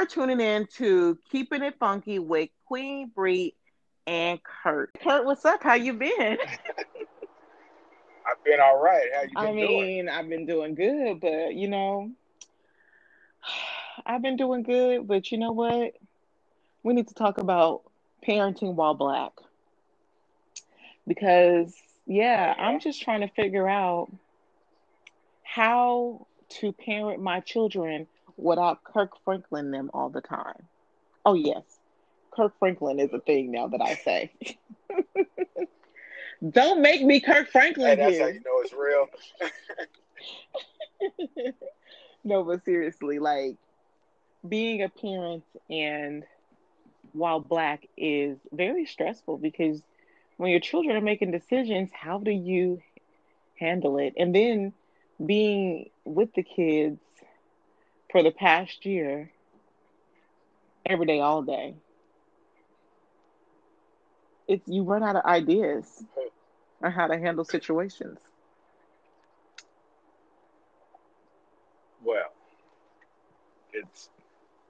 are tuning in to Keeping It Funky with Queen Bree and Kurt. Kurt, what's up? How you been? I've been all right. How you been I mean, doing? I've been doing good, but you know, I've been doing good, but you know what? We need to talk about parenting while black. Because yeah, I'm just trying to figure out how to parent my children without Kirk Franklin them all the time. Oh yes. Kirk Franklin is a thing now that I say. Don't make me Kirk Hey, Franklin how here. you know it's real. no, but seriously, like being a parent and while black is very stressful because when your children are making decisions, how do you handle it? And then being with the kids for the past year, every day, all day, it's you run out of ideas on how to handle situations. Well, it's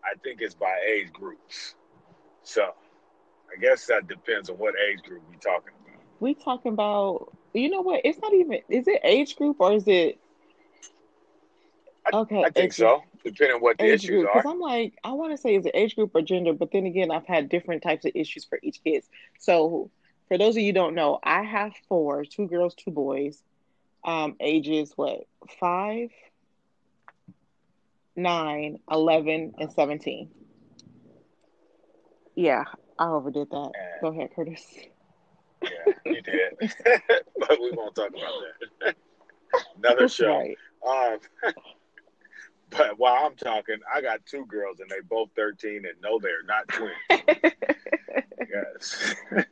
I think it's by age groups. So I guess that depends on what age group we're talking about. We talking about, you know what? It's not even. Is it age group or is it okay? I think age, so, depending on what the age issues group. are. Because I'm like, I want to say is it age group or gender, but then again, I've had different types of issues for each kid. So for those of you who don't know, I have four: two girls, two boys. Um, ages what? Five, nine, eleven, and seventeen. Yeah, I overdid that. And Go ahead, Curtis. yeah, you did. but we won't talk about that. Another That's show. right. Um, but while I'm talking, I got two girls and they both 13 and no, they're not twins. Yes.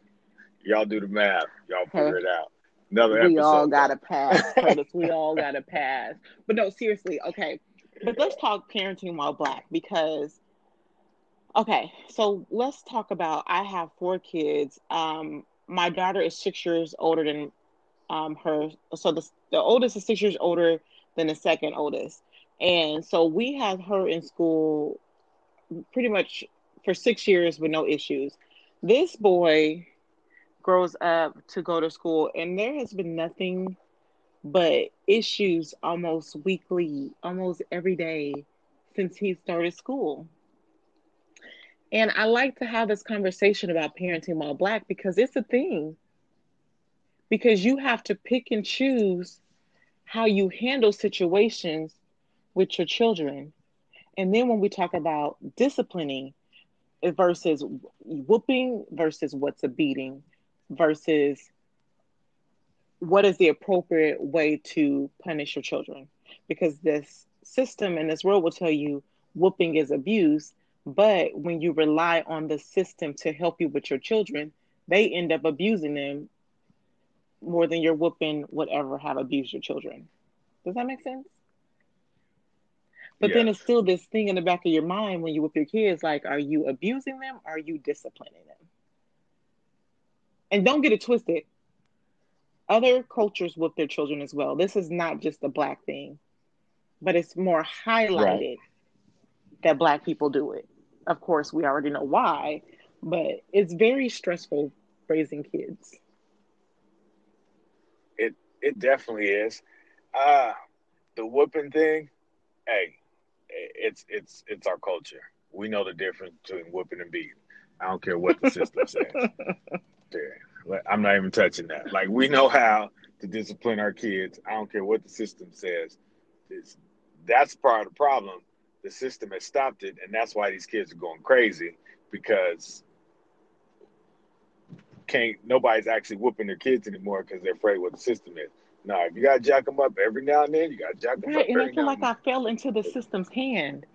Y'all do the math. Y'all figure it out. Another we all got to pass, Curtis. We all got to pass. But no, seriously, okay. But let's talk parenting while black because, okay, so let's talk about. I have four kids. Um, my daughter is six years older than um her. So the the oldest is six years older than the second oldest, and so we had her in school pretty much for six years with no issues. This boy grows up to go to school, and there has been nothing but issues almost weekly, almost every day since he started school. And I like to have this conversation about parenting while black because it's a thing. Because you have to pick and choose how you handle situations with your children. And then when we talk about disciplining versus whooping versus what's a beating versus what is the appropriate way to punish your children? Because this system and this world will tell you whooping is abuse but when you rely on the system to help you with your children they end up abusing them more than your whooping would ever have abused your children. Does that make sense but then it's still this thing in the back of your mind when you whip your kids like are you abusing them are you disciplining them and don't get it twisted other cultures whip their children as well. This is not just a black thing, but it's more highlighted that black people do it. Of course, we already know why, but it's very stressful raising kids. It it definitely is. Uh the whooping thing, hey, it's it's it's our culture. We know the difference between whooping and beating. I don't care what the system says. Like, I'm not even touching that. Like we know how to discipline our kids. I don't care what the system says. It's, that's part of the problem. The system has stopped it, and that's why these kids are going crazy because can't nobody's actually whooping their kids anymore because they're afraid what the system is. No, if you gotta jack them up every now and then, you gotta jack them up Right, and I feel like I fell into the system's hand,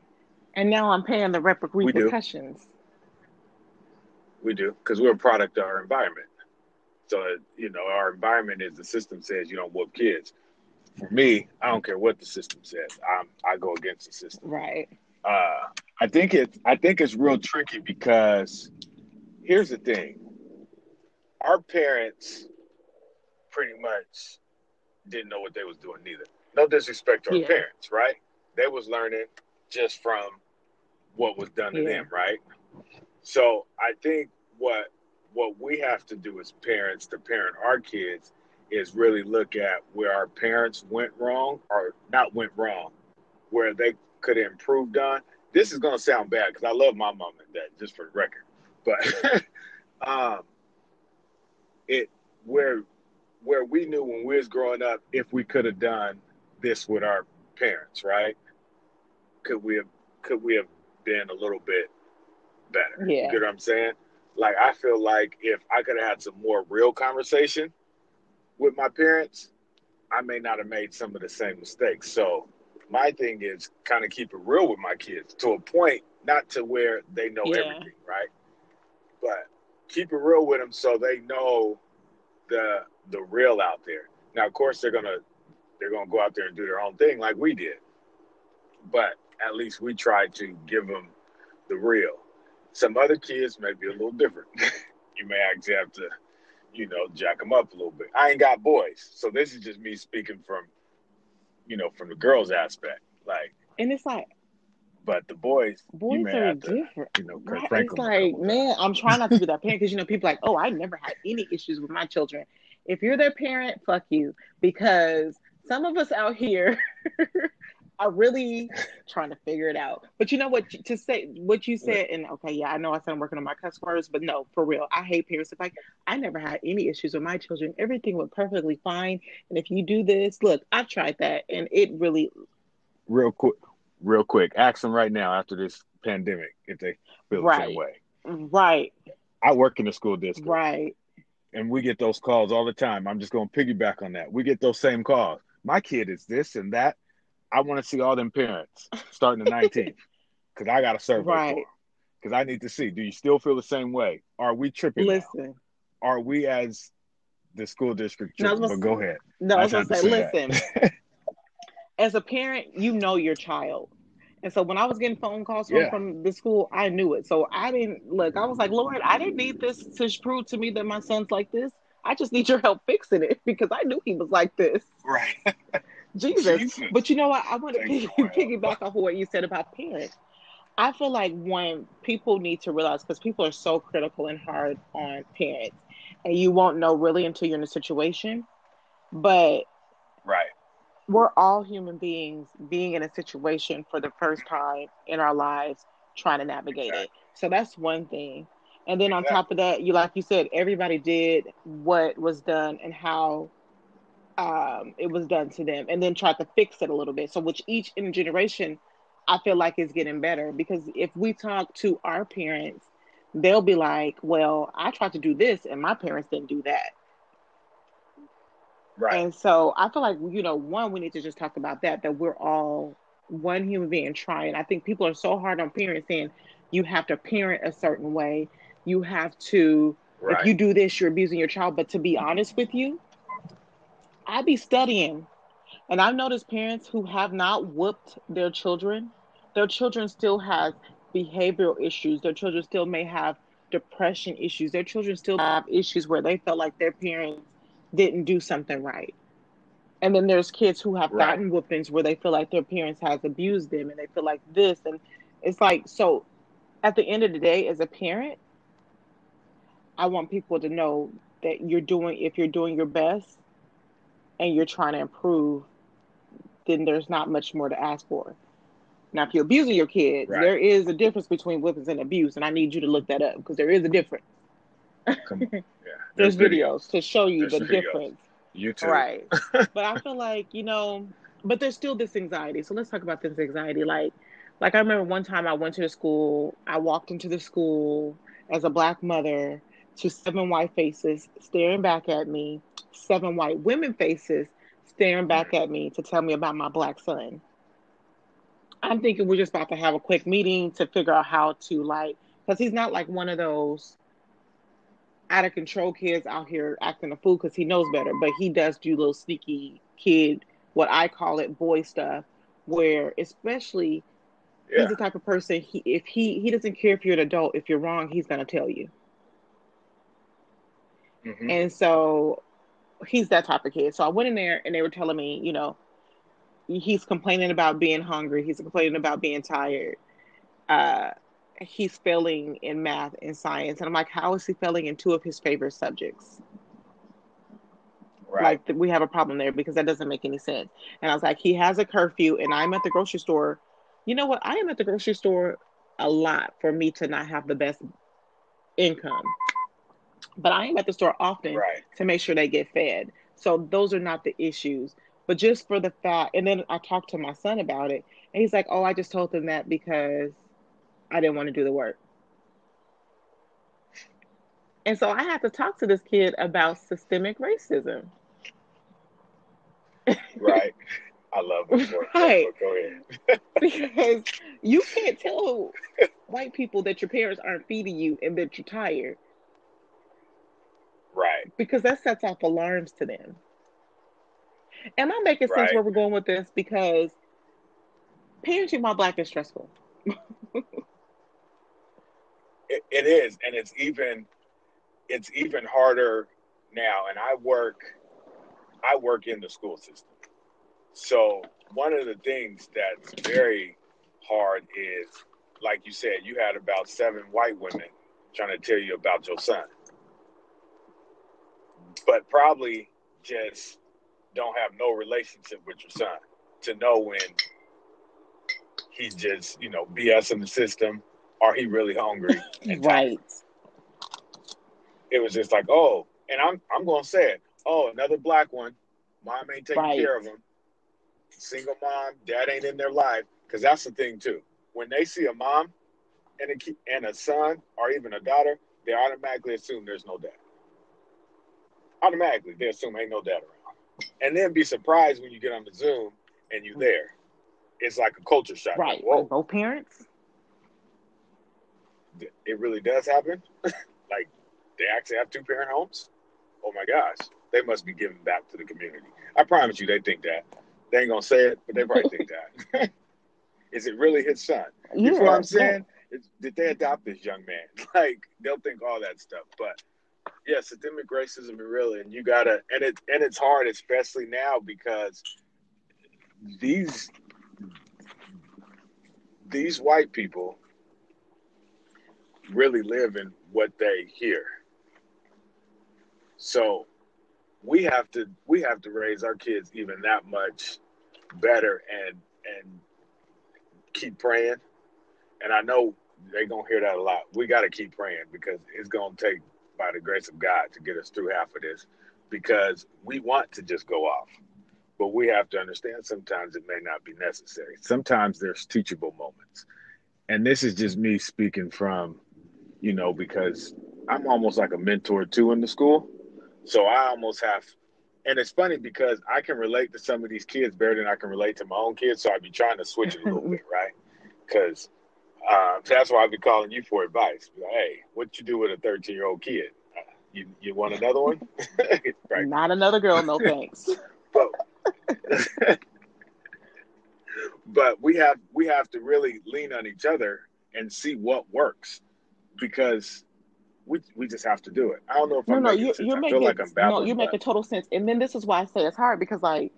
and now I'm paying the We do. repercussions. We do because we're a product of our environment. So you know, our environment is the system says you don't whoop kids. For me, I don't care what the system says. I'm, I go against the system. Right. Uh, I think it. I think it's real tricky because here's the thing: our parents pretty much didn't know what they was doing neither. No disrespect to our Yeah. parents, right? They was learning just from what was done to yeah. them, right? So I think what what we have to do as parents to parent our kids is really look at where our parents went wrong or not went wrong, where they could have improved on. This is going to sound bad because I love my mom and dad, just for the record. But um, it where where we knew when we was growing up if we could have done this with our parents, right? Could we have could we have been a little bit better? Yeah. You know what I'm saying? Like I feel like if I could have had some more real conversation with my parents, I may not have made some of the same mistakes. So my thing is kind of keep it real with my kids to a point, not to where they know yeah. everything, right? But keep it real with them so they know the the real out there. Now, of course, they're gonna they're gonna go out there and do their own thing like we did, but at least we tried to give them the real. Some other kids may be a little different. you may actually have to, you know, jack them up a little bit. I ain't got boys, so this is just me speaking from, you know, from the girls aspect. Like, and it's like, but the boys, boys are different. you know, right? it's like, man, I'm trying not to be that parent because you know people like, oh, I never had any issues with my children. If you're their parent, fuck you, because some of us out here are really trying to figure it out. But you know what? To say what you said, and okay, yeah, I know I said I'm working on my cuss words, but no, for real, I hate parents. If like I never had any issues with my children, everything went perfectly fine. And if you do this, look, I've tried that, and it really. Real quick, real quick, ask them right now after this pandemic if they feel right. the same way. Right. I work in the school district. Right. And we get those calls all the time. I'm just going to piggyback on that. We get those same calls. My kid is this and that I want to see all them parents starting the 19th because I got a survey right. Because I need to see, do you still feel the same way? Are we tripping? Listen. Now? Are we as the school district tripping? No, but go ahead. No, I was going to say, listen. as a parent, you know your child. And so when I was getting phone calls from, yeah. from the school, I knew it. So I didn't look, I was like, Lord, I didn't need this to prove to me that my son's like this. I just need your help fixing it because I knew he was like this. Right. Jesus. Jesus. But you know what? I want to piggy, piggyback off of what you said about parents. I feel like when people need to realize, because people are so critical and hard on parents, and you won't know really until you're in a situation. But right, we're all human beings being in a situation for the first time in our lives, trying to navigate exactly. it. So that's one thing. And then on top of that, you like you said, everybody did what was done and how um, it was done to them, and then tried to fix it a little bit. So, which each in generation, I feel like is getting better because if we talk to our parents, they'll be like, "Well, I tried to do this, and my parents didn't do that." Right. And so I feel like you know, one, we need to just talk about that. That we're all one human being trying. I think people are so hard on parents saying you have to parent a certain way. You have to. Right. If you do this, you're abusing your child. But to be honest with you, I be studying, and I've noticed parents who have not whooped their children, their children still have behavioral issues. Their children still may have depression issues. Their children still have issues where they felt like their parents didn't do something right. And then there's kids who have right. gotten whoopings where they feel like their parents has abused them and they feel like this and it's like so at the end of the day as a parent I want people to know that you're doing if you're doing your best and you're trying to improve, then there's not much more to ask for. Now, if you're abusing your kids, right. there is a difference between whippings and abuse, and I need you to look that up because there is a difference. there's, there's videos, to show you the videos. difference. YouTube, right? but I feel like you know, but there's still this anxiety. So let's talk about this anxiety. Like, like I remember one time I went to the school. I walked into the school as a black mother to seven white faces staring back at me seven white women faces staring back at me to tell me about my black son. I'm thinking we're just about to have a quick meeting to figure out how to like, because he's not like one of those out of control kids out here acting a fool because he knows better, but he does do little sneaky kid, what I call it, boy stuff, where especially yeah. he's the type of person he if he he doesn't care if you're an adult, if you're wrong, he's gonna tell you. Mm-hmm. And so he's that type of kid. So I went in there and they were telling me, you know, he's complaining about being hungry. He's complaining about being tired. uh, he's failing in math and science. And I'm like, how is he failing in two of his favorite subjects? Right. Like we have a problem there because that doesn't make any sense. And I was like, he has a curfew, and I'm at the grocery store. You know what? I am at the grocery store a lot for me to not have the best income. But I am at the store often right. to make sure they get fed. So those are not the issues. But just for the fact, and then I talked to my son about it, and he's like, "Oh, I just told them that because I didn't want to do the work." And so I had to talk to this kid about systemic racism. right. I love it. Right. Go ahead. because you can't tell white people that your parents aren't feeding you and that you're tired. Right. Because that sets off alarms to them. Am I making sense right. where we're going with this? Because parenting my black is stressful. it, it is, and it's even it's even harder now. And I work I work in the school system. So one of the things that's very hard is, like you said, you had about seven white women trying to tell you about your son, but probably just don't have no relationship with your son to know when he's just, you know, BS in the system or he really hungry. right. It was just like, oh, and I'm I'm gonna say it. Oh, another black one. Mom ain't taking right. care of him. Single mom, dad ain't in their life. Because that's the thing too. When they see a mom and a and a son or even a daughter, they automatically assume there's no dad. Automatically, they assume ain't no dad around, and then be surprised when you get on the Zoom and you're mm. there. It's like a culture shock. Right. Like, Whoa. Both parents. It really does happen. like they actually have two parent homes. Oh my gosh they must be giving back to the community. I promise you, they think that. They ain't gonna say it, but they probably think that. Is it really his son? You know what I'm saying? Yeah. Did they adopt this young man? Like they'll think all that stuff, but yeah, systemic racism is real, and you gotta, and it and it's hard, especially now because these these white people really live in what they hear. So we have to we have to raise our kids even that much better and and keep praying. And I know they're gonna hear that a lot. We got to keep praying because it's gonna take, by the grace of God, to get us through half of this. Because we want to just go off, but we have to understand sometimes it may not be necessary. Sometimes there's teachable moments, and this is just me speaking from, you know, because I'm almost like a mentor too in the school. So I almost have, and it's funny because I can relate to some of these kids better than I can relate to my own kids. So I'd be trying to switch it a little bit, right? Because uh, that's why I'd be calling you for advice. Like, hey, what you do with a 13 year old kid? Uh, you you want another one? right. Not another girl, no thanks. but, but we have we have to really lean on each other and see what works because we we just have to do it. I don't know if no, I'm no, making you. You're making, like I'm babbling. No, you're making total sense. And then this is why I say it's hard because like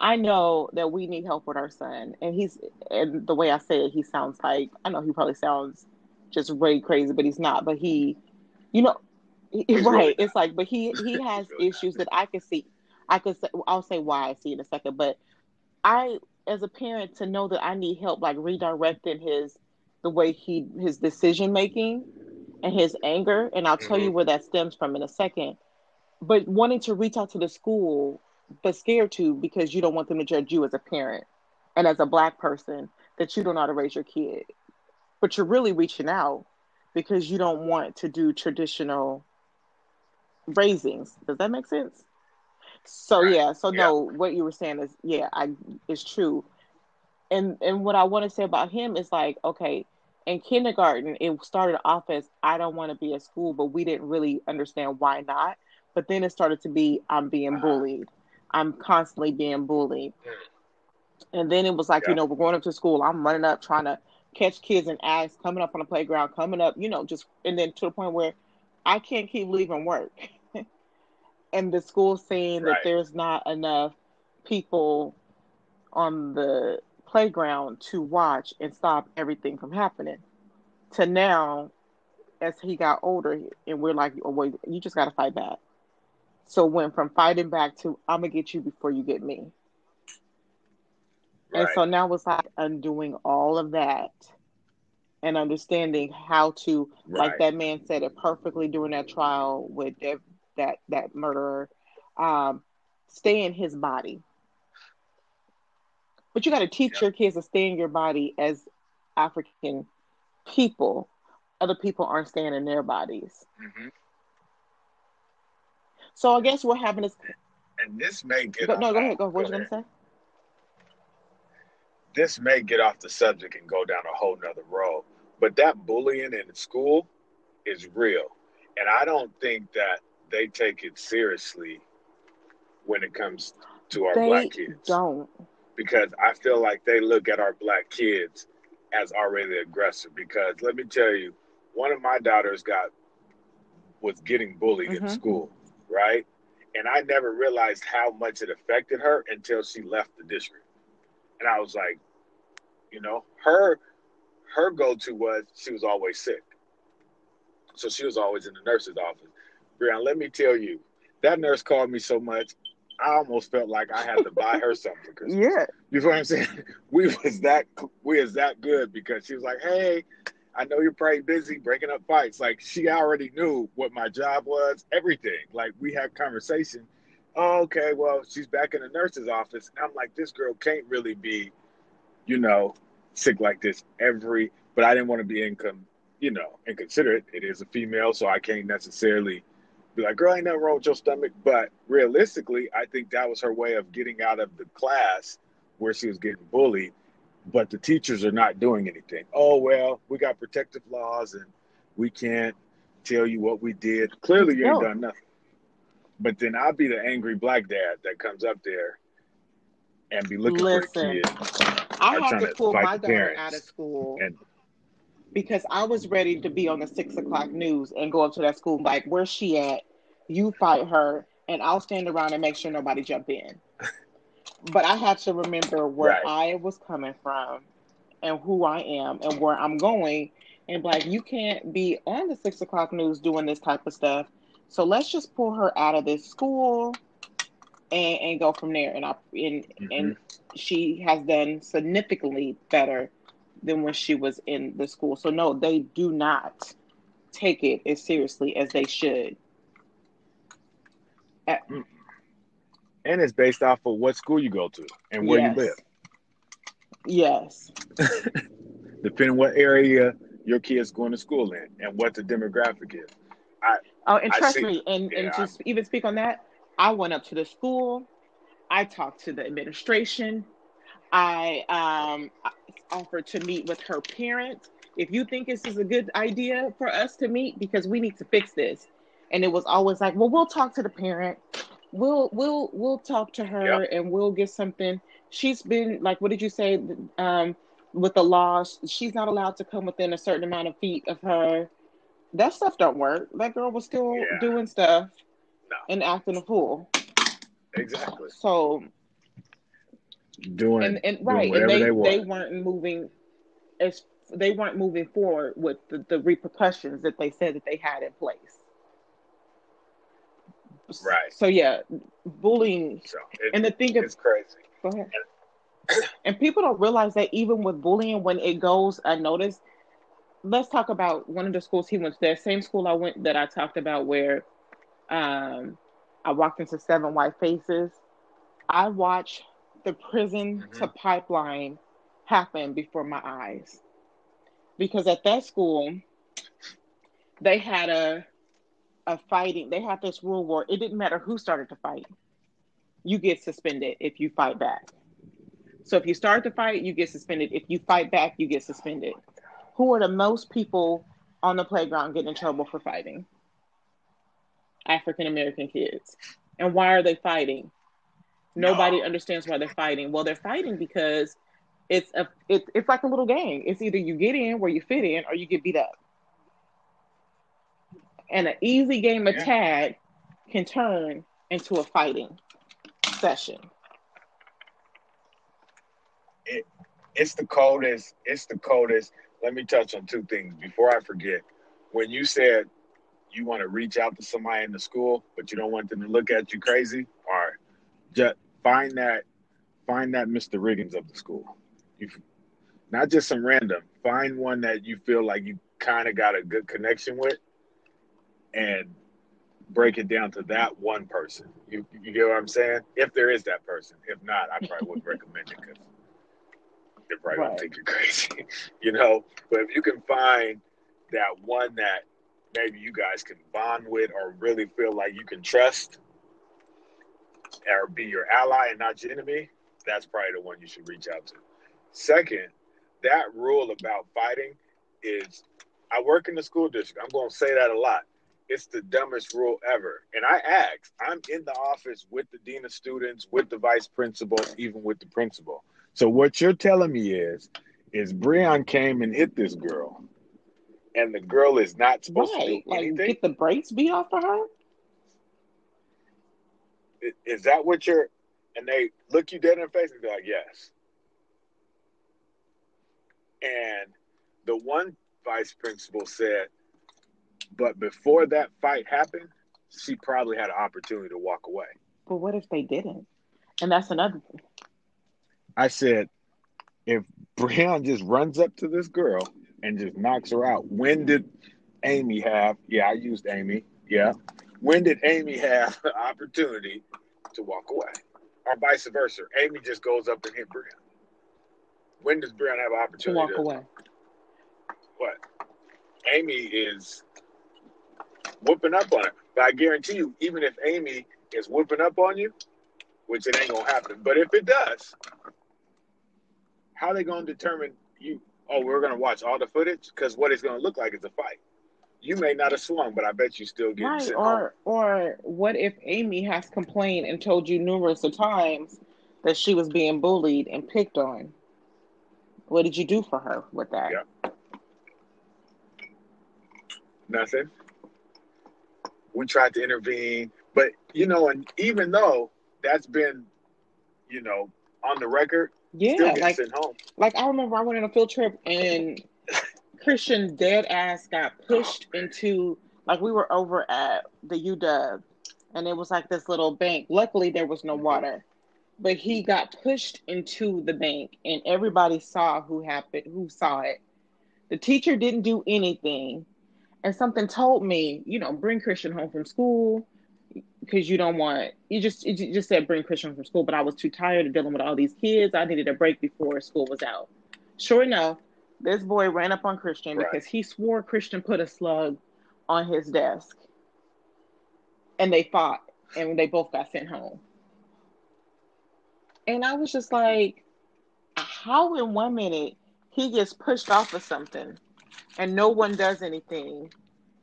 I know that we need help with our son, and he's and the way I say it, he sounds like I know he probably sounds just way crazy, but he's not. But he, you know, right? Really it's like, but he he has really issues not. that I can see. I could say, I'll say why I see in a second, but I, as a parent, to know that I need help, like redirecting his the way he his decision making and his anger, and I'll tell mm-hmm. you where that stems from in a second. But wanting to reach out to the school, but scared to because you don't want them to judge you as a parent and as a black person that you don't know how to raise your kid. But you're really reaching out because you don't want to do traditional raisings. Does that make sense? So right. yeah, so yeah. no, what you were saying is yeah, I is true. And and what I want to say about him is like, okay, in kindergarten, it started off as I don't want to be at school, but we didn't really understand why not. But then it started to be I'm being uh-huh. bullied. I'm constantly being bullied. And then it was like, yeah. you know, we're going up to school. I'm running up trying to catch kids and acts, coming up on the playground, coming up, you know, just and then to the point where I can't keep leaving work. and the school saying right. that there's not enough people on the playground to watch and stop everything from happening. to now as he got older and we're like oh wait you just got to fight back so went from fighting back to i'm gonna get you before you get me right. and so now it's like undoing all of that and understanding how to right. like that man said it perfectly during that trial with that that, that murderer um, stay in his body but you got to teach yep. your kids to stay in your body as African people. Other people aren't staying in their bodies. Mm-hmm. So I guess what happened is. And this may get. Go, no, go ahead. Go. What you gonna say? This may get off the subject and go down a whole nother road, but that bullying in school is real, and I don't think that they take it seriously when it comes to our they black kids. Don't because I feel like they look at our black kids as already aggressive. Because let me tell you, one of my daughters got was getting bullied mm-hmm. in school, right? And I never realized how much it affected her until she left the district. And I was like, you know, her her go-to was she was always sick. So she was always in the nurse's office. Brian, let me tell you, that nurse called me so much. I almost felt like I had to buy her something. Cause, yeah, you know what I'm saying? We was that we was that good because she was like, "Hey, I know you're probably busy breaking up fights." Like she already knew what my job was, everything. Like we had conversation. Oh, okay, well, she's back in the nurse's office. And I'm like, this girl can't really be, you know, sick like this every. But I didn't want to be income, you know, inconsiderate. It is a female, so I can't necessarily be like, girl, ain't nothing wrong with your stomach. But realistically, I think that was her way of getting out of the class where she was getting bullied. But the teachers are not doing anything. Oh, well, we got protective laws and we can't tell you what we did. Clearly, you ain't no. done nothing. But then I'll be the angry black dad that comes up there and be looking Listen, for a kid. I had to pull my daughter out of school and because I was ready to be on the six o'clock news and go up to that school like, where's she at? You fight her, and I'll stand around and make sure nobody jump in. but I had to remember where right. I was coming from, and who I am, and where I'm going, and like, you can't be on the six o'clock news doing this type of stuff. So let's just pull her out of this school and, and go from there. And I and mm-hmm. and she has done significantly better than when she was in the school. So no, they do not take it as seriously as they should. At, and it's based off of what school you go to and where yes. you live. Yes. Depending what area your kid's going to school in and what the demographic is. I, oh, and trust me, and, yeah, and to even speak on that, I went up to the school. I talked to the administration. I um, offered to meet with her parents. If you think this is a good idea for us to meet, because we need to fix this. And it was always like, well, we'll talk to the parent. We'll we'll we'll talk to her yep. and we'll get something. She's been like, what did you say? Um, with the law, she's not allowed to come within a certain amount of feet of her. That stuff don't work. That girl was still yeah. doing stuff no. and acting a fool. Exactly. So doing and, and right, doing and they, they, they weren't moving as they weren't moving forward with the, the repercussions that they said that they had in place. Right. So yeah, bullying. So it, and the thing is crazy. Go ahead. and people don't realize that even with bullying, when it goes unnoticed, let's talk about one of the schools he went to. That same school I went that I talked about, where um, I walked into seven white faces. I watched the prison mm-hmm. to pipeline happen before my eyes. Because at that school, they had a a fighting, they had this rule where it didn't matter who started to fight. You get suspended if you fight back. So if you start to fight, you get suspended. If you fight back, you get suspended. Who are the most people on the playground getting in trouble for fighting? African American kids. And why are they fighting? Nobody no. understands why they're fighting. Well, they're fighting because it's a it, it's like a little game. It's either you get in where you fit in or you get beat up. And an easy game of yeah. tag can turn into a fighting session. It, it's the coldest. It's the coldest. let me touch on two things before I forget. When you said you want to reach out to somebody in the school, but you don't want them to look at you crazy, or just find that find that Mr. Riggins of the school. You not just some random. Find one that you feel like you kind of got a good connection with, and break it down to that one person. You you get what I'm saying? If there is that person. If not, I probably wouldn't recommend it because they probably right. don't think you're crazy, you know. But if you can find that one that maybe you guys can bond with or really feel like you can trust or be your ally and not your enemy, that's probably the one you should reach out to. Second, that rule about fighting is I work in the school district. I'm going to say that a lot. It's the dumbest rule ever. And I asked, I'm in the office with the dean of students, with the vice principal, even with the principal. So what you're telling me is, is Breon came and hit this girl, and the girl is not supposed right. to do anything. Like get the brakes be off of her. Is that what you're? And they look you dead in the face and be like, "Yes." And the one vice principal said, but before that fight happened, she probably had an opportunity to walk away. But what if they didn't? And that's another thing. I said, if Breon just runs up to this girl and just knocks her out, when did Amy have? Yeah, I used Amy. Yeah. When did Amy have the opportunity to walk away? Or vice versa. Amy just goes up and hit Breon. When does Breon have an opportunity to walk to, away? What? Amy is whooping up on her. But I guarantee you, even if Amy is whooping up on you, which it ain't gonna happen, but if it does, how are they gonna determine you? Oh, we're gonna watch all the footage because what it's gonna look like is a fight. You may not have swung, but I bet you still get right. Or, home. or what if Amy has complained and told you numerous of times that she was being bullied and picked on? What did you do for her with that? Yeah. Nothing. We tried to intervene, but you know, and even though that's been, you know, on the record, yeah, like like I remember I went on a field trip and Christian dead ass got pushed into like we were over at the UW and it was like this little bank. Luckily there was no mm-hmm. water. But he got pushed into the bank and everybody saw who happened who saw it. The teacher didn't do anything and something told me you know bring christian home from school because you don't want you just you just said bring christian from school but i was too tired of dealing with all these kids. I needed a break before school was out. Sure enough this boy ran up on christian right. because he swore christian put a slug on his desk. And they fought and they both got sent home. And I was just like, how in one minute he gets pushed off of something and no one does anything.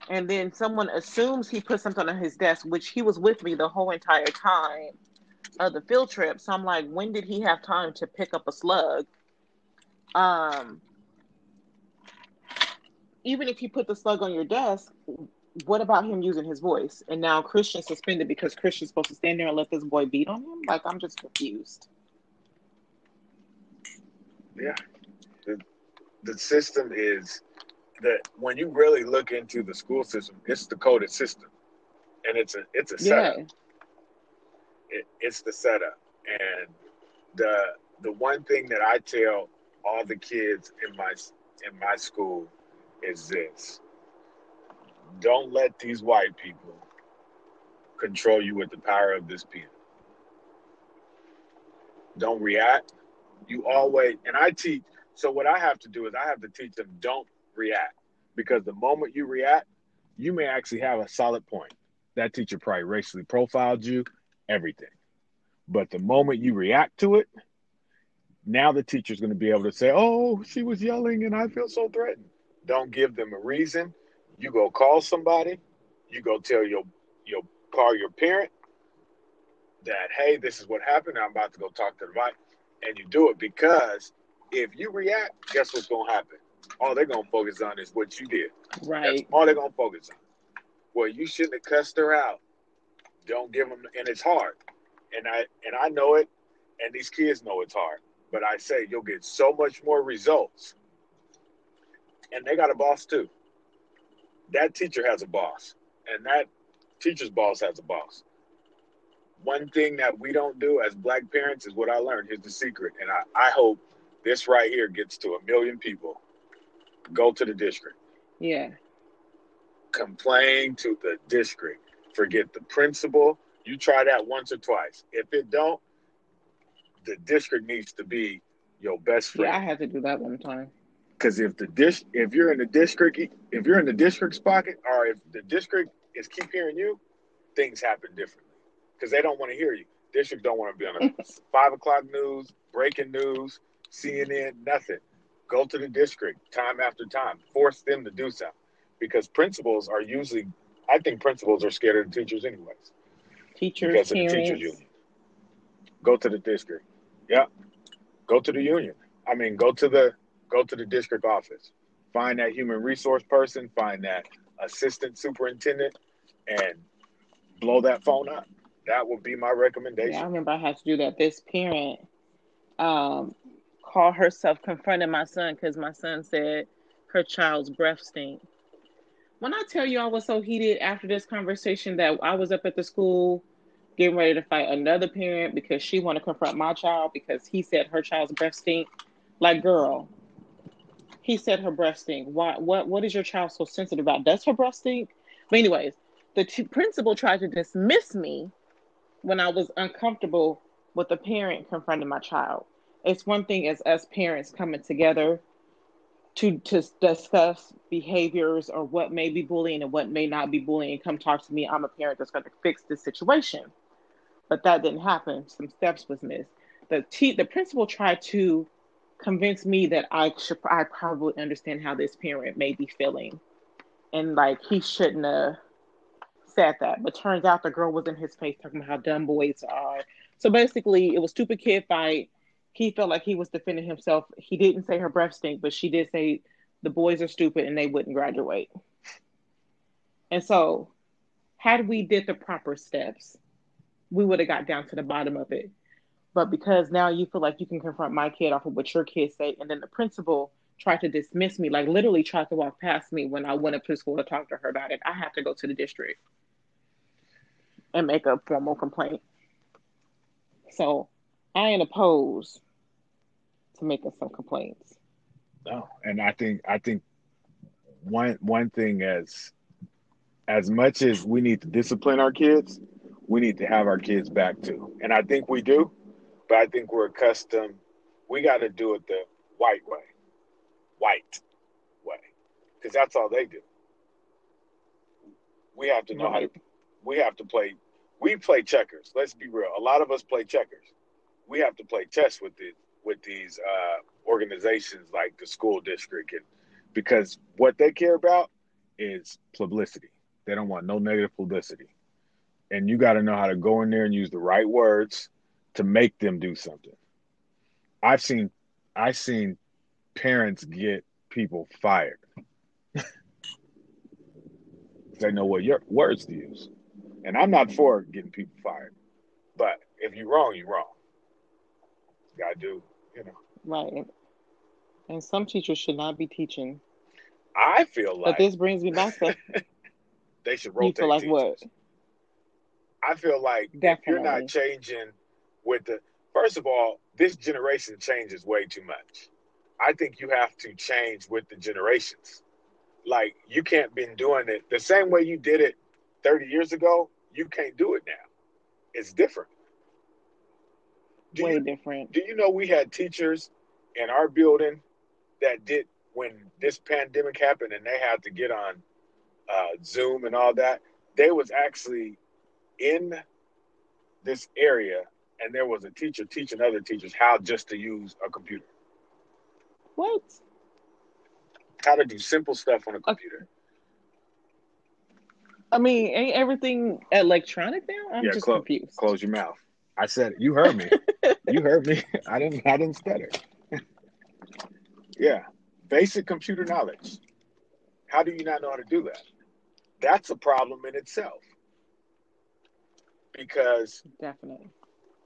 And then someone assumes he put something on his desk, which he was with me the whole entire time of the field trip. So I'm like, when did he have time to pick up a slug? Um, even if he put the slug on your desk, what about him using his voice? And now Christian suspended because Christian's supposed to stand there and let this boy beat on him? Like, I'm just confused. Yeah. The, the system is that when you really look into the school system, it's the coded system. And it's a it's a setup. It, it's the setup. And the the one thing that I tell all the kids in my in my school is this don't let these white people control you with the power of this pen. Don't react. You always, and I teach, so what I have to do is I have to teach them don't react because the moment you react, you may actually have a solid point. That teacher probably racially profiled you, everything. But the moment you react to it, now the teacher's going to be able to say, oh, she was yelling and I feel so threatened. Don't give them a reason you go call somebody, you go tell your your call your parent that hey, this is what happened. I'm about to go talk to the wife, and you do it because if you react, guess what's gonna happen? All they're gonna focus on is what you did. Right. That's all they're gonna focus on. Well, you shouldn't have cussed her out. Don't give them, and it's hard. And I and I know it, and these kids know it's hard. But I say you'll get so much more results and they got a boss too. That teacher has a boss, and that teacher's boss has a boss. One thing that we don't do as black parents is what I learned. Here's the secret, and I, I hope this right here gets to a million people. Go to the district. Yeah. Complain to the district. Forget the principal. You try that once or twice. If it don't, the district needs to be your best friend. Yeah, I had to do that one time. Because if the dish, if you're in the district, if you're in the district's pocket, or if the district is keep hearing you, things happen differently. Because they don't want to hear you. District don't want to be on the five o'clock news, breaking news, CNN, nothing. Go to the district time after time. Force them to do something. Because principals are usually, I think principals are scared of the teachers anyways. Teachers, because parents. of the teachers union. Go to the district. Yeah. Go to the union. I mean, go to the go to the district office. Find that human resource person, find that assistant superintendent, and blow that phone up. That would be my recommendation. Yeah, I remember I had to do that. This parent um, called herself confronting my son because my son said her child's breath stink. When I tell you I was so heated after this conversation that I was up at the school getting ready to fight another parent because she want to confront my child because he said her child's breath stink. Like, girl, he said her breath stink. Why? What? What is your child so sensitive about? Does her breath stink? But anyways, the t- principal tried to dismiss me when I was uncomfortable with a parent confronting my child. It's one thing as us parents coming together to to discuss behaviors or what may be bullying and what may not be bullying. Come talk to me. I'm a parent that's going to fix this situation. But that didn't happen. Some steps was missed. The t- the principal tried to convince me that I should I probably understand how this parent may be feeling, and like he shouldn't have said that. But turns out the girl was in his face talking about how dumb boys are. So basically, it was stupid kid fight. He felt like he was defending himself. He didn't say her breath stink, but she did say the boys are stupid and they wouldn't graduate. And so, had we did the proper steps, we would have got down to the bottom of it. But because now you feel like you can confront my kid off of what your kids say, and then the principal tried to dismiss me, like literally tried to walk past me when I went up to school to talk to her about it, I have to go to the district and make a formal complaint. So I ain't opposed to making some complaints. No, and I think I think one one thing as as much as we need to discipline our kids, we need to have our kids back too. And I think we do, but I think we're accustomed. We got to do it the white way, white way, because that's all they do. We have to know how to. We have to play. We play checkers. Let's be real. A lot of us play checkers. We have to play chess with it with these uh, organizations like the school district, and because what they care about is publicity. They don't want no negative publicity, and you got to know how to go in there and use the right words to make them do something. I've seen, I've seen parents get people fired. they know what your words to use. And I'm not for getting people fired. But if you're wrong, you're wrong. You gotta do, you know. Right. And some teachers should not be teaching. I feel like But this brings me back to they should rotate. You feel like teachers. what? I feel like Definitely. if you're not changing with the first of all, this generation changes way too much. I think you have to change with the generations. Like you can't been doing it the same way you did it 30 years ago. You can't do it now. It's different. Do Way you, different. do you know we had teachers in our building that did when this pandemic happened and they had to get on uh, Zoom and all that? They was actually in this area and there was a teacher teaching other teachers how just to use a computer, What? how to do simple stuff on a computer. I mean, ain't everything electronic now? I'm Yeah, just clo- confused. Close your mouth. I said it. You heard me. you heard me. I didn't. I didn't stutter. yeah, basic computer knowledge. How do you not know how to do that? That's a problem in itself. Because Definitely.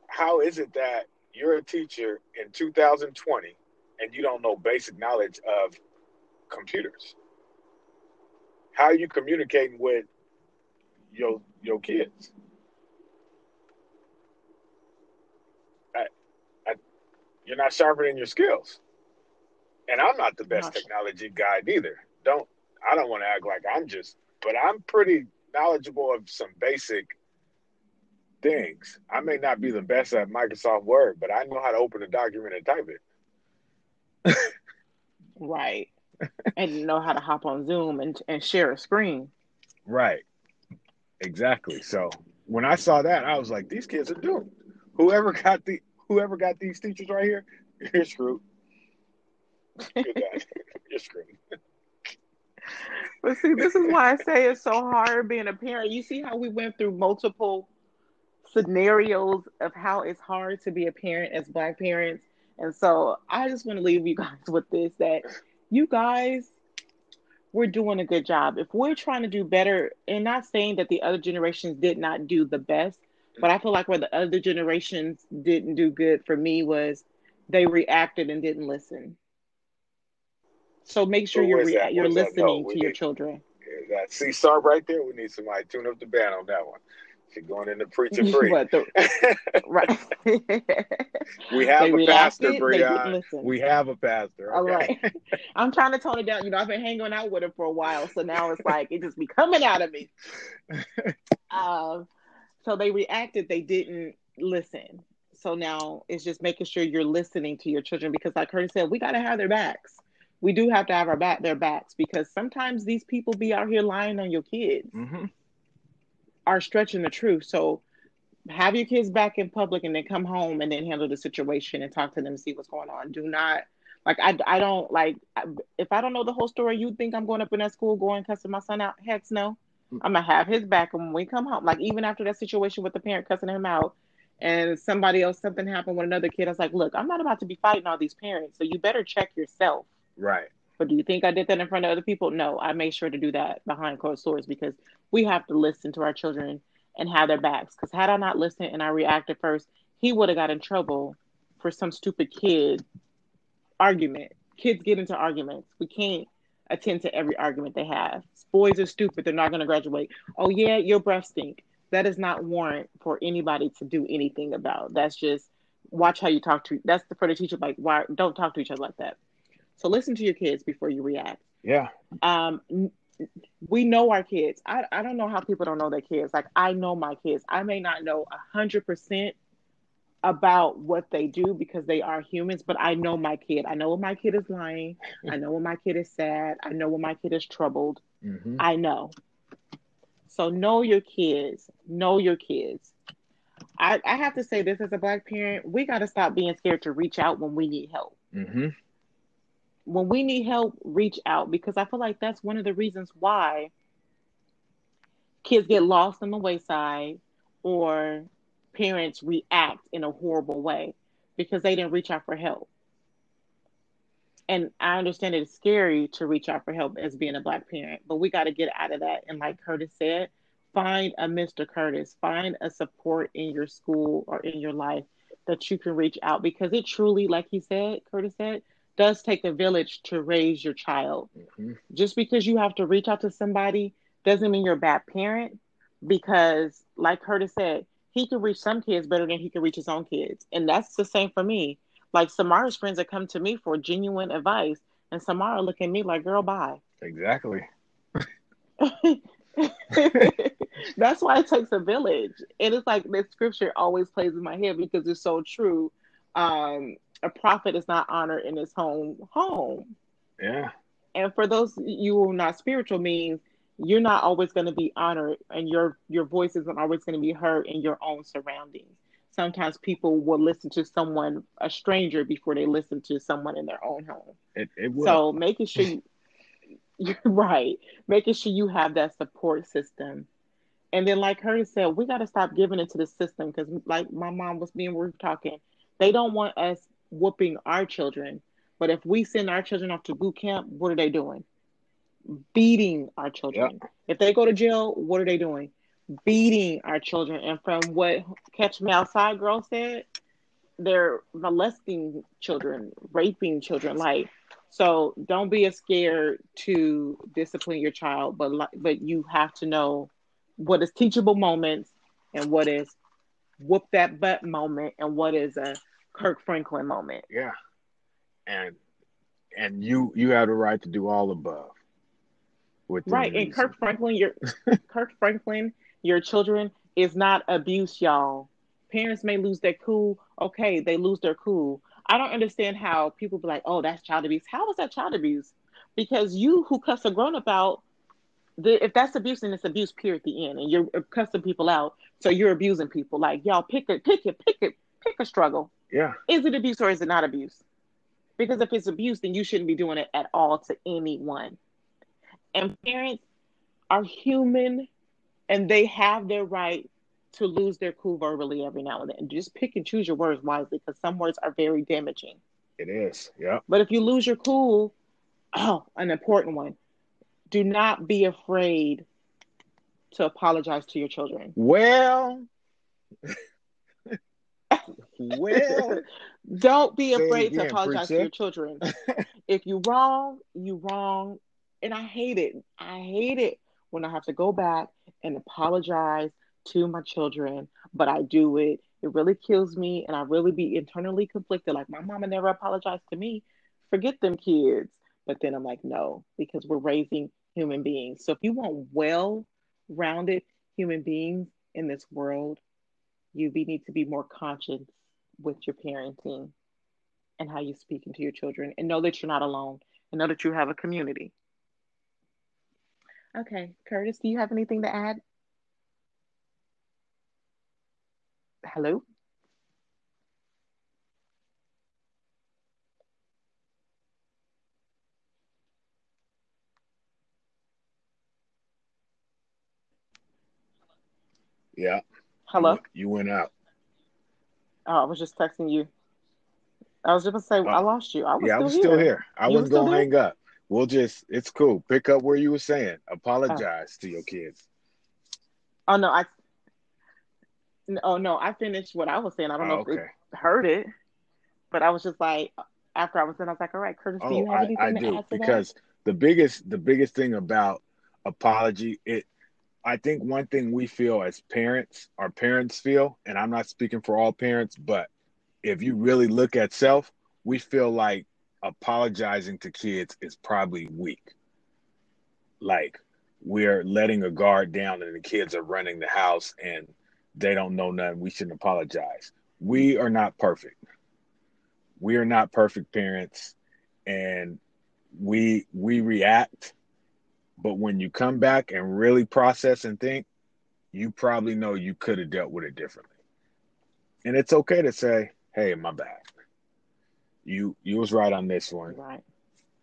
how is it that you're a teacher in 2020 and you don't know basic knowledge of computers. How are you communicating with your your kids? I, I, you're not sharpening your skills. And I'm not the best technology guy either. Don't I don't want to act like I'm just, but I'm pretty knowledgeable of some basic things. I may not be the best at Microsoft Word, but I know how to open a document and type it. right. and know how to hop on Zoom and, and share a screen. Right. Exactly. So when I saw that, I was like, these kids are doomed. Whoever got the whoever got these teachers right here, you're screwed. you're screwed. But see, this is why I say it's so hard being a parent. You see how we went through multiple scenarios of how it's hard to be a parent as black parents. And so I just want to leave you guys with this that you guys we're doing a good job. If we're trying to do better, and not saying that the other generations did not do the best, but I feel like where the other generations didn't do good for me was they reacted and didn't listen. So make sure you're re- you're listening to your children. That C sharp right there. We need somebody tune up the band on that one. She's going into preaching free. the, right. we have they a pastor, Brian. We have a pastor. Okay? All right. I'm trying to tone it down. You know, I've been hanging out with him for a while, so now it's like it just be coming out of me. um, so they reacted. They didn't listen. So now it's just making sure you're listening to your children because, like Curtis said, we got to have their backs we do have to have our back their backs because sometimes these people be out here lying on your kids mm-hmm. are stretching the truth so have your kids back in public and then come home and then handle the situation and talk to them and see what's going on do not like i, I don't like if i don't know the whole story you think i'm going up in that school going cussing my son out heck no. I'm gonna have his back when we come home like even after that situation with the parent cussing him out and somebody else something happened with another kid i was like look i'm not about to be fighting all these parents so you better check yourself Right. But do you think I did that in front of other people? No, I made sure to do that behind closed doors because we have to listen to our children and have their backs. Because had I not listened and I reacted first, he would have got in trouble for some stupid kid argument. Kids get into arguments. We can't attend to every argument they have. Boys are stupid. They're not going to graduate. Oh, yeah, your breath stink. That is not warrant for anybody to do anything about. That's just watch how you talk to. That's the, for the teacher. Like, why don't talk to each other like that? So listen to your kids before you react. Yeah. Um, we know our kids. I, I don't know how people don't know their kids. Like I know my kids. I may not know a hundred percent about what they do because they are humans, but I know my kid. I know when my kid is lying. I know when my kid is sad. I know when my kid is troubled. Mm-hmm. I know. So know your kids. Know your kids. I, I have to say this as a black parent, we got to stop being scared to reach out when we need help. Mm-hmm when we need help, reach out because I feel like that's one of the reasons why kids get lost on the wayside or parents react in a horrible way because they didn't reach out for help. And I understand it's scary to reach out for help as being a black parent, but we got to get out of that. And like Curtis said, find a Mr. Curtis, find a support in your school or in your life that you can reach out because it truly, like he said, Curtis said, does take a village to raise your child. Mm-hmm. Just because you have to reach out to somebody doesn't mean you're a bad parent. Because, like Curtis said, he could reach some kids better than he could reach his own kids. And that's the same for me. Like Samara's friends that come to me for genuine advice, and Samara look at me like, girl, bye. Exactly. that's why it takes a village. And it's like this scripture always plays in my head because it's so true. Um, a prophet is not honored in his home home. Yeah. And for those you who are not spiritual means you're not always going to be honored and your your voice isn't always going to be heard in your own surroundings. Sometimes people will listen to someone a stranger before they listen to someone in their own home. It, it will. So making sure you, you're right, making sure you have that support system. And then, like her said, we got to stop giving into the system because, like my mom was being, we were talking, they don't want us whooping our children. But if we send our children off to boot camp, what are they doing? Beating our children. Yep. If they go to jail, what are they doing? Beating our children. And from what Catch Me Outside girl said, they're molesting children, raping children. Like, So don't be scared to discipline your child, but like, but you have to know what is teachable moments and what is whoop that butt moment and what is a Kirk Franklin moment. Yeah. And and you you have the right to do all above. Right. And Kirk Franklin, your Kirk Franklin, your children is not abuse, y'all. Parents may lose their cool. Okay, they lose their cool. I don't understand how people be like, "Oh, that's child abuse." How is that child abuse? Because you who cuss a grown up out, the, if that's abuse, then it's abuse. Period. At the end, and you're cussing people out, so you're abusing people. Like y'all, pick it, pick it, pick it, pick a struggle. Yeah. Is it abuse or is it not abuse? Because if it's abuse, then you shouldn't be doing it at all to anyone. And parents are human, and they have their right to lose their cool verbally every now and then. Just pick and choose your words wisely because some words are very damaging. It is, yeah. But if you lose your cool, oh, an important one. Do not be afraid to apologize to your children. Well, well, don't be afraid again, to apologize to your children. if you wrong, you wrong, and I hate it. I hate it when I have to go back and apologize to my children, but I do it. It really kills me, and I really be internally conflicted. Like my mama never apologized to me. Forget them kids. But then I'm like, no, because we're raising human beings. So if you want well-rounded human beings in this world, you need to be more conscious with your parenting and how you speak into your children, and know that you're not alone, and know that you have a community. Okay, Curtis, do you have anything to add? Hello? Yeah. Hello? You, went out. Oh, I was just texting you. I was just gonna say oh. I uh, lost you. I was yeah, still I was here. still here. I you wasn't gonna hang up. We'll just it's cool. Pick up where you were saying. Oh. Apologize oh. to your kids. Oh no, I Oh no, I finished what I was saying. I don't know oh, okay. if it heard it, but I was just like, after I was done, I was like, all right, Curtis, do you oh, have anything I, I to do, add to because that? the biggest the biggest thing about apology, it I think one thing we feel as parents, our parents feel, and I'm not speaking for all parents, but if you really look at self, we feel like apologizing to kids is probably weak. Like we're letting a guard down and the kids are running the house and they don't know nothing. We shouldn't apologize. We are not perfect. We are not perfect parents, and we we react. But when you come back and really process and think, you probably know you could have dealt with it differently. And it's okay to say, "Hey, my bad. You you was right on this one." Right.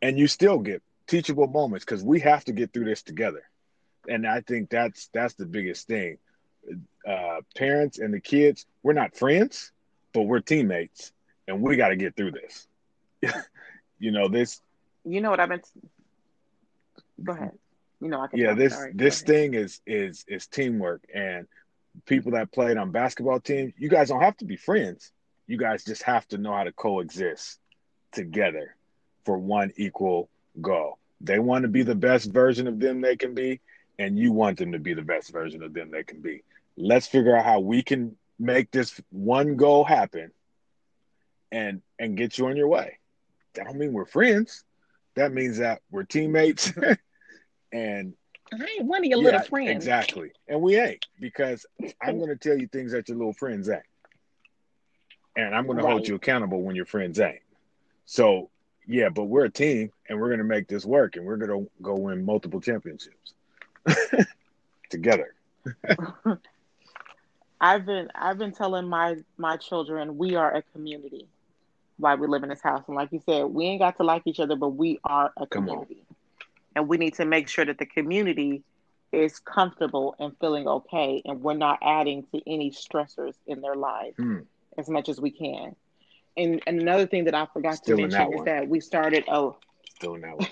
And you still get teachable moments because we have to get through this together. And I think that's that's the biggest thing uh, parents and the kids, we're not friends, but we're teammates, and we got to get through this. you know this. You know what I've been. Go ahead. You know I can. Yeah, this this thing is is is teamwork, and people that played on basketball teams, you guys don't have to be friends. You guys just have to know how to coexist together for one equal goal. They want to be the best version of them they can be, and you want them to be the best version of them they can be let's figure out how we can make this one goal happen and and get you on your way that don't mean we're friends that means that we're teammates and I ain't one of your yeah, little friends. Exactly. And we ain't because I'm going to tell you things that your little friends ain't. And I'm going right. to hold you accountable when your friends ain't. So, yeah, but we're a team and we're going to make this work and we're going to go win multiple championships together. I've been I've been telling my my children we are a community while we live in this house. And like you said, we ain't got to like each other, but we are a community. And we need to make sure that the community is comfortable and feeling okay and we're not adding to any stressors in their lives hmm. As much as we can. And, and another thing that I forgot Still to mention is that we started oh Still in that one.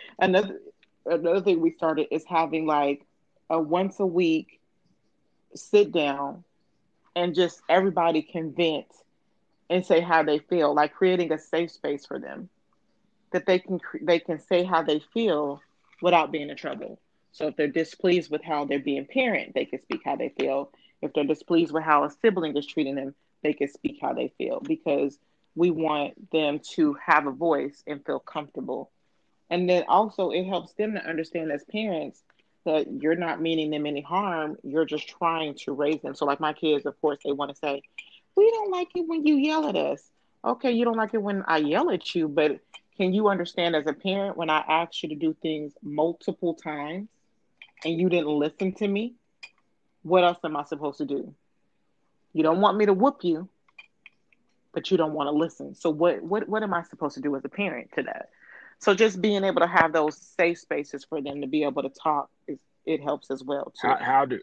another another thing we started is having like a once a week sit down and just everybody can vent and say how they feel, like creating a safe space for them. that they can they can say how they feel without being in trouble. So if they're displeased with how they're being parent, they can speak how they feel. If they're displeased with how a sibling is treating them, they can speak how they feel because we want them to have a voice and feel comfortable. And then also it helps them to understand as parents that you're not meaning them any harm. You're just trying to raise them. So like my kids, of course, they want to say, we don't like it when you yell at us. Okay, you don't like it when I yell at you, but can you understand as a parent when I asked you to do things multiple times and you didn't listen to me? What else am I supposed to do? You don't want me to whoop you, but you don't want to listen. So what what what am I supposed to do as a parent to that? So just being able to have those safe spaces for them to be able to talk is it helps as well too. How, how do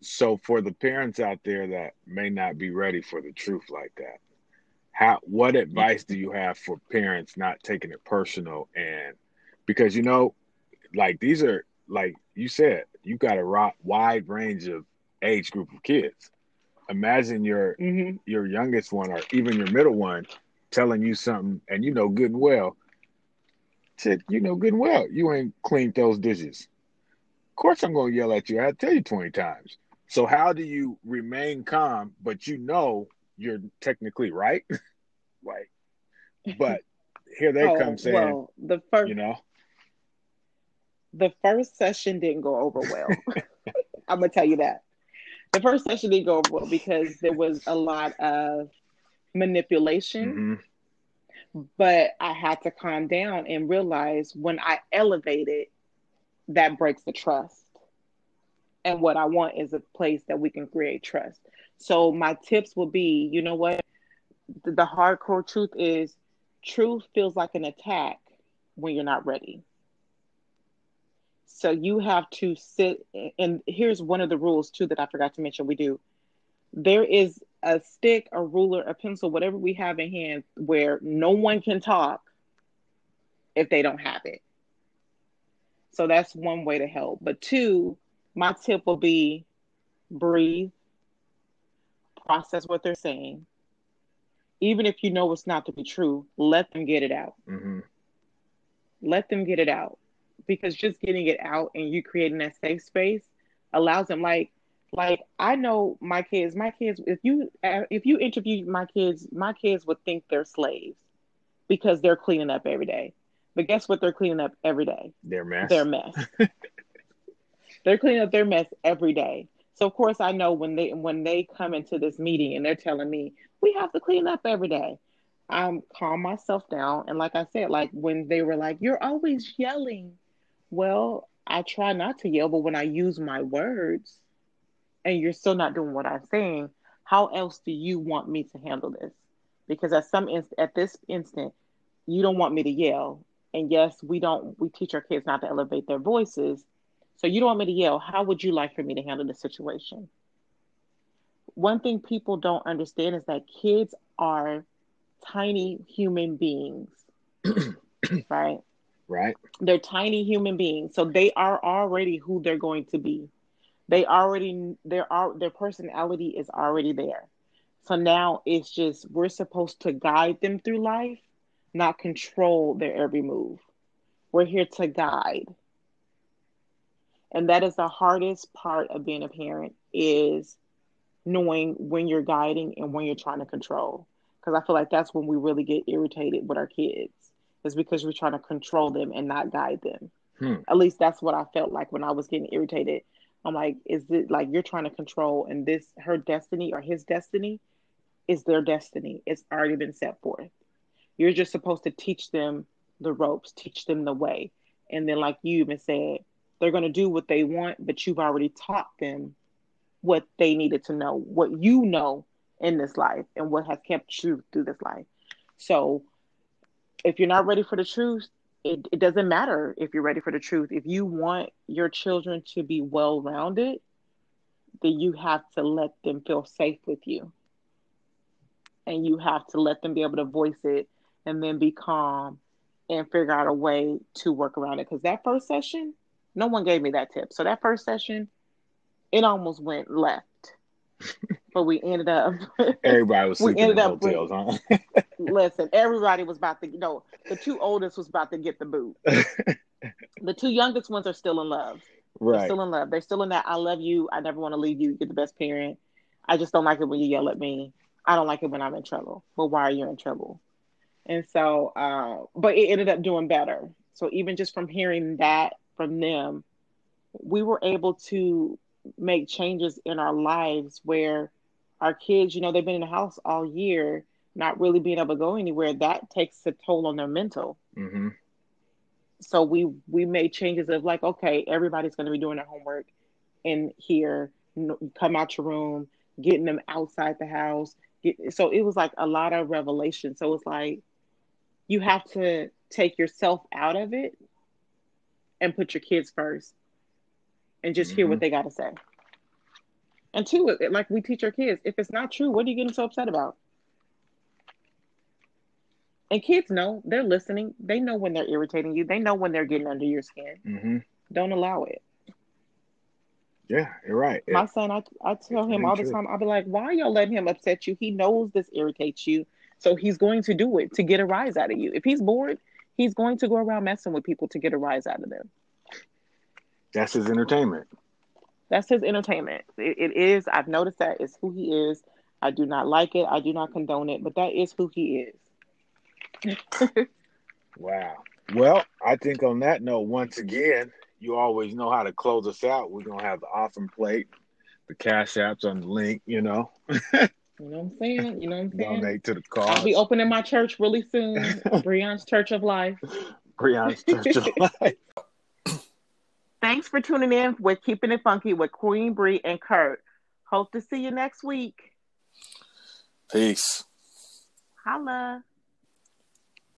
so for the parents out there that may not be ready for the truth like that? How what advice do you have for parents not taking it personal and because you know like these are like you said you got a wide range of age group of kids imagine your mm-hmm. your youngest one or even your middle one telling you something and you know good and well. To you know good and well you ain't cleaned those dishes. Of course i'm going to yell at you. I tell you 20 times. So how do you remain calm but you know you're technically right? Right but here they oh, come saying well, the first you know? the first session didn't go over well. I'm gonna tell you that the first session didn't go over well because there was a lot of manipulation. Mm-hmm. But I had to calm down and realize when I elevated, that breaks the trust. And what I want is a place that we can create trust. So my tips will be, you know what? The, the hardcore truth is truth feels like an attack when you're not ready. So you have to sit, and here's one of the rules too that I forgot to mention. We do. There is a stick, a ruler, a pencil, whatever we have in hand, where no one can talk if they don't have it. So that's one way to help. But two, my tip will be breathe, process what they're saying. Even if you know it's not to be true, let them get it out. Mm-hmm. Let them get it out because just getting it out and you creating that safe space allows them like like I know my kids, my kids if you if you interview my kids, my kids would think they're slaves because they're cleaning up every day. But guess what they're cleaning up every day? Their mess. Their mess. they're cleaning up their mess every day. So of course I know when they when they come into this meeting and they're telling me we have to clean up every day. I'm calm myself down and like I said, like when they were like, You're always yelling well, I try not to yell, but when I use my words and you're still not doing what I'm saying, how else do you want me to handle this? Because at some inst- at this instant, you don't want me to yell. And yes, we don't we teach our kids not to elevate their voices. So you don't want me to yell. How would you like for me to handle the situation? One thing people don't understand is that kids are tiny human beings. right? Right. They're tiny human beings. So they are already who they're going to be. They already their their personality is already there. So now it's just we're supposed to guide them through life, not control their every move. We're here to guide. And that is the hardest part of being a parent is knowing when you're guiding and when you're trying to control. Because I feel like that's when we really get irritated with our kids is because we're trying to control them and not guide them. Hmm. At least that's what I felt like when I was getting irritated. I'm like, is it like you're trying to control and this her destiny or his destiny is their destiny. It's already been set forth. You're just supposed to teach them the ropes, teach them the way. And then like you even said, they're gonna do what they want, but you've already taught them what they needed to know, what you know in this life and what has kept you through this life. So if you're not ready for the truth, it, it doesn't matter if you're ready for the truth. If you want your children to be well rounded, then you have to let them feel safe with you. And you have to let them be able to voice it and then be calm and figure out a way to work around it. Because that first session, no one gave me that tip. So that first session, it almost went left. But we ended up. Everybody was sleeping in the hotels, bringing, huh? listen, everybody was about to. You know, the two oldest was about to get the boot. the two youngest ones are still in love. Right. They're still in love. They're still in that. I love you. I never want to leave you. You're the best parent. I just don't like it when you yell at me. I don't like it when I'm in trouble. But why are you in trouble? And so, uh, but it ended up doing better. So even just from hearing that from them, we were able to make changes in our lives where our kids, you know, they've been in the house all year, not really being able to go anywhere. That takes a toll on their mental. Mm-hmm. So we we made changes of like, okay, everybody's going to be doing their homework in here. Come out your room, getting them outside the house. Get, so it was like a lot of revelation. So it's like you have to take yourself out of it and put your kids first and just mm-hmm. hear what mm-hmm. they got to say. And two, like we teach our kids, if it's not true, what are you getting so upset about? And kids know they're listening. They know when they're irritating you. They know when they're getting under your skin. Mm-hmm. Don't allow it. Yeah, you're right. My it, son, I, I tell him all the time, I'll be like, why y'all letting him upset you? He knows this irritates you. So he's going to do it to get a rise out of you. If he's bored, he's going to go around messing with people to get a rise out of them. That's his entertainment. That's his entertainment. It, it is. I've noticed that is who he is. I do not like it. I do not condone it, but that is who he is. wow. Well, I think on that note, once again, you always know how to close us out. We're gonna have the awesome plate, the cash apps on the link, you know. You know what I'm saying? You know what I'm saying? Donate to the cause. I'll be opening my church really soon. Breon's Church of Life. Breon's Church of Life. Thanks for tuning in with Keeping It Funky with Queen Bree and Kurt. Hope to see you next week. Peace. Holla.